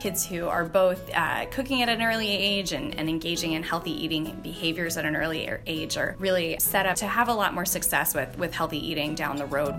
kids who are both uh, cooking at an early age and, and engaging in healthy eating behaviors at an early age are really set up to have a lot more success with, with healthy eating down the road.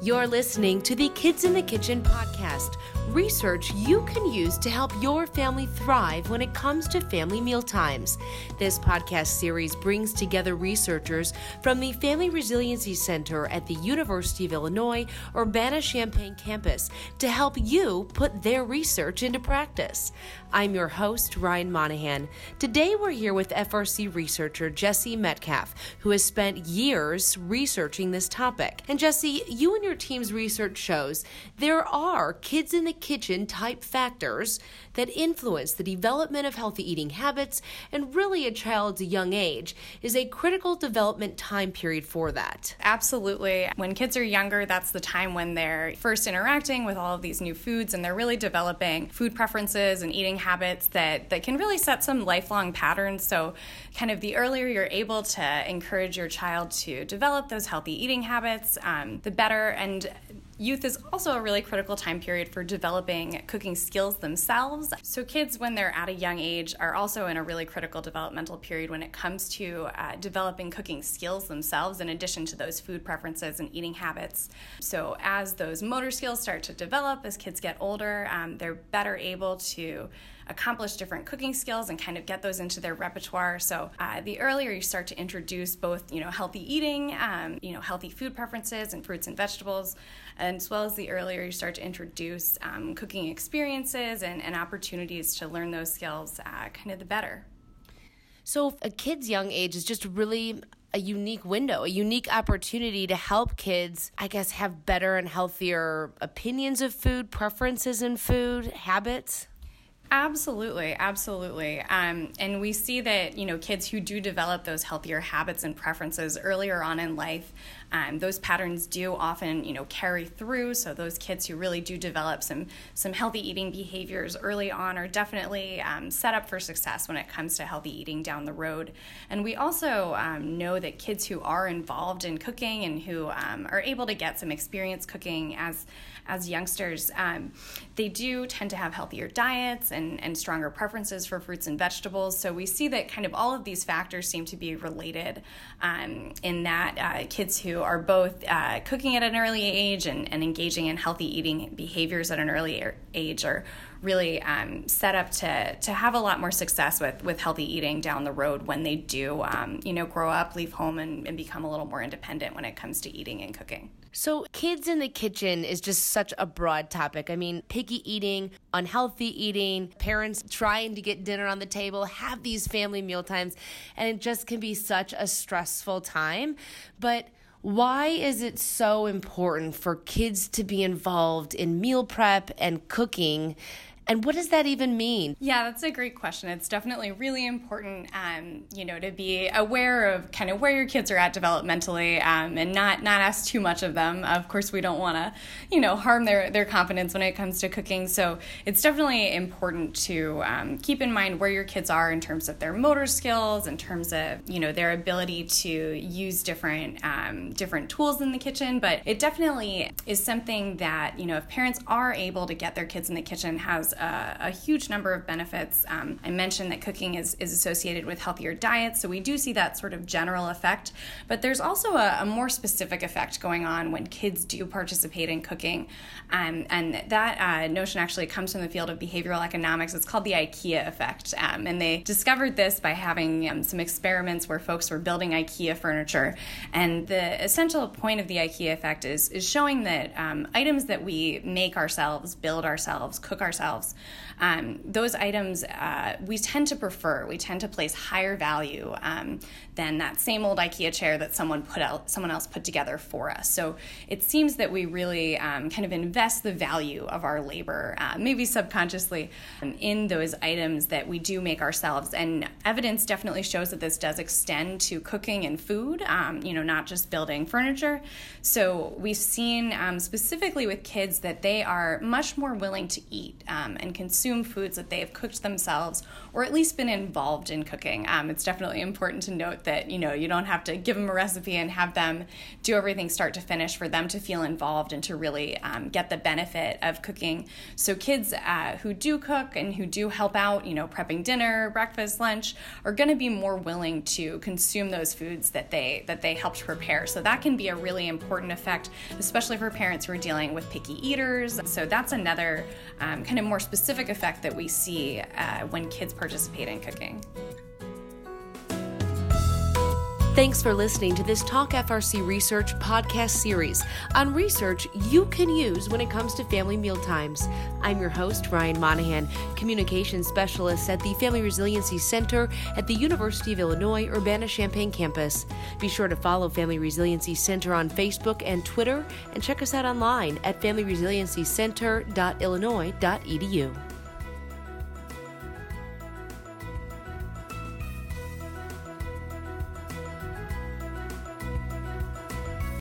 You're listening to the Kids in the Kitchen podcast research you can use to help your family thrive when it comes to family meal times. This podcast series brings together researchers from the Family Resiliency Center at the University of Illinois Urbana Champaign campus to help you put their research into practice. I'm your host, Ryann Monahan. Today we're here with FRC researcher Jesse Metcalfe, who has spent years researching this topic. And Jesse, you and your team's research shows there are kids in the kitchen type factors that influence the development of healthy eating habits, and really a child's young age is a critical development time period for that. Absolutely. When kids are younger, that's the time when they're first interacting with all of these new foods and they're really developing food preferences and eating habits that, that can really set some lifelong patterns. So, kind of the earlier you're able to encourage your child to develop those healthy eating habits, um, the better. And Youth is also a really critical time period for developing cooking skills themselves. So, kids, when they're at a young age, are also in a really critical developmental period when it comes to uh, developing cooking skills themselves, in addition to those food preferences and eating habits. So, as those motor skills start to develop as kids get older, um, they're better able to accomplish different cooking skills and kind of get those into their repertoire. So uh, the earlier you start to introduce both, you know, healthy eating, um, you know, healthy food preferences and fruits and vegetables, as well as the earlier you start to introduce um, cooking experiences and, and, opportunities to learn those skills, uh, kind of the better. So a kid's young age is just really a unique window, a unique opportunity to help kids, I guess, have better and healthier opinions of food, preferences in food, habits. Absolutely, absolutely. Um, and we see that, you know, kids who do develop those healthier habits and preferences earlier on in life um, those patterns do often, you know, carry through. So those kids who really do develop some some healthy eating behaviors early on are definitely um, set up for success when it comes to healthy eating down the road. And we also um, know that kids who are involved in cooking and who um, are able to get some experience cooking as as youngsters, um, they do tend to have healthier diets and, and stronger preferences for fruits and vegetables. So we see that kind of all of these factors seem to be related um, in that uh, kids who are both uh, cooking at an early age and, and engaging in healthy eating behaviors at an early age are really um, set up to to have a lot more success with with healthy eating down the road when they do um, you know grow up, leave home, and, and become a little more independent when it comes to eating and cooking. So, kids in the kitchen is just such a broad topic. I mean, picky eating, unhealthy eating, parents trying to get dinner on the table, have these family meal times, and it just can be such a stressful time. But why is it so important for kids to be involved in meal prep and cooking and what does that even mean? Yeah, that's a great question. It's definitely really important, um, you know, to be aware of kind of where your kids are at developmentally um, and not not ask too much of them. Of course, we don't want to, you know, harm their their confidence when it comes to cooking. So it's definitely important to um, keep in mind where your kids are in terms of their motor skills, in terms of you know their ability to use different um, different tools in the kitchen. But it definitely is something that you know if parents are able to get their kids in the kitchen has a, a huge number of benefits. Um, I mentioned that cooking is, is associated with healthier diets, so we do see that sort of general effect. But there's also a, a more specific effect going on when kids do participate in cooking. Um, and that uh, notion actually comes from the field of behavioral economics. It's called the IKEA effect. Um, and they discovered this by having um, some experiments where folks were building IKEA furniture. And the essential point of the IKEA effect is, is showing that um, items that we make ourselves, build ourselves, cook ourselves, um, those items uh, we tend to prefer. We tend to place higher value um, than that same old IKEA chair that someone put out, someone else put together for us. So it seems that we really um, kind of invest the value of our labor, uh, maybe subconsciously, um, in those items that we do make ourselves. And evidence definitely shows that this does extend to cooking and food. Um, you know, not just building furniture. So we've seen um, specifically with kids that they are much more willing to eat and consume foods that they have cooked themselves or at least been involved in cooking. Um, it's definitely important to note that you know you don't have to give them a recipe and have them do everything start to finish for them to feel involved and to really um, get the benefit of cooking. So kids uh, who do cook and who do help out, you know, prepping dinner, breakfast, lunch, are going to be more willing to consume those foods that they that they helped prepare. So that can be a really important effect, especially for parents who are dealing with picky eaters. So that's another um, kind of more specific effect that we see uh, when kids participate in cooking. Thanks for listening to this Talk FRC Research podcast series on research you can use when it comes to family mealtimes. I'm your host, Ryann Monahan, Communications Specialist at the Family Resiliency Center at the University of Illinois Urbana Champaign campus. Be sure to follow Family Resiliency Center on Facebook and Twitter and check us out online at familyresiliencycenter.illinois.edu.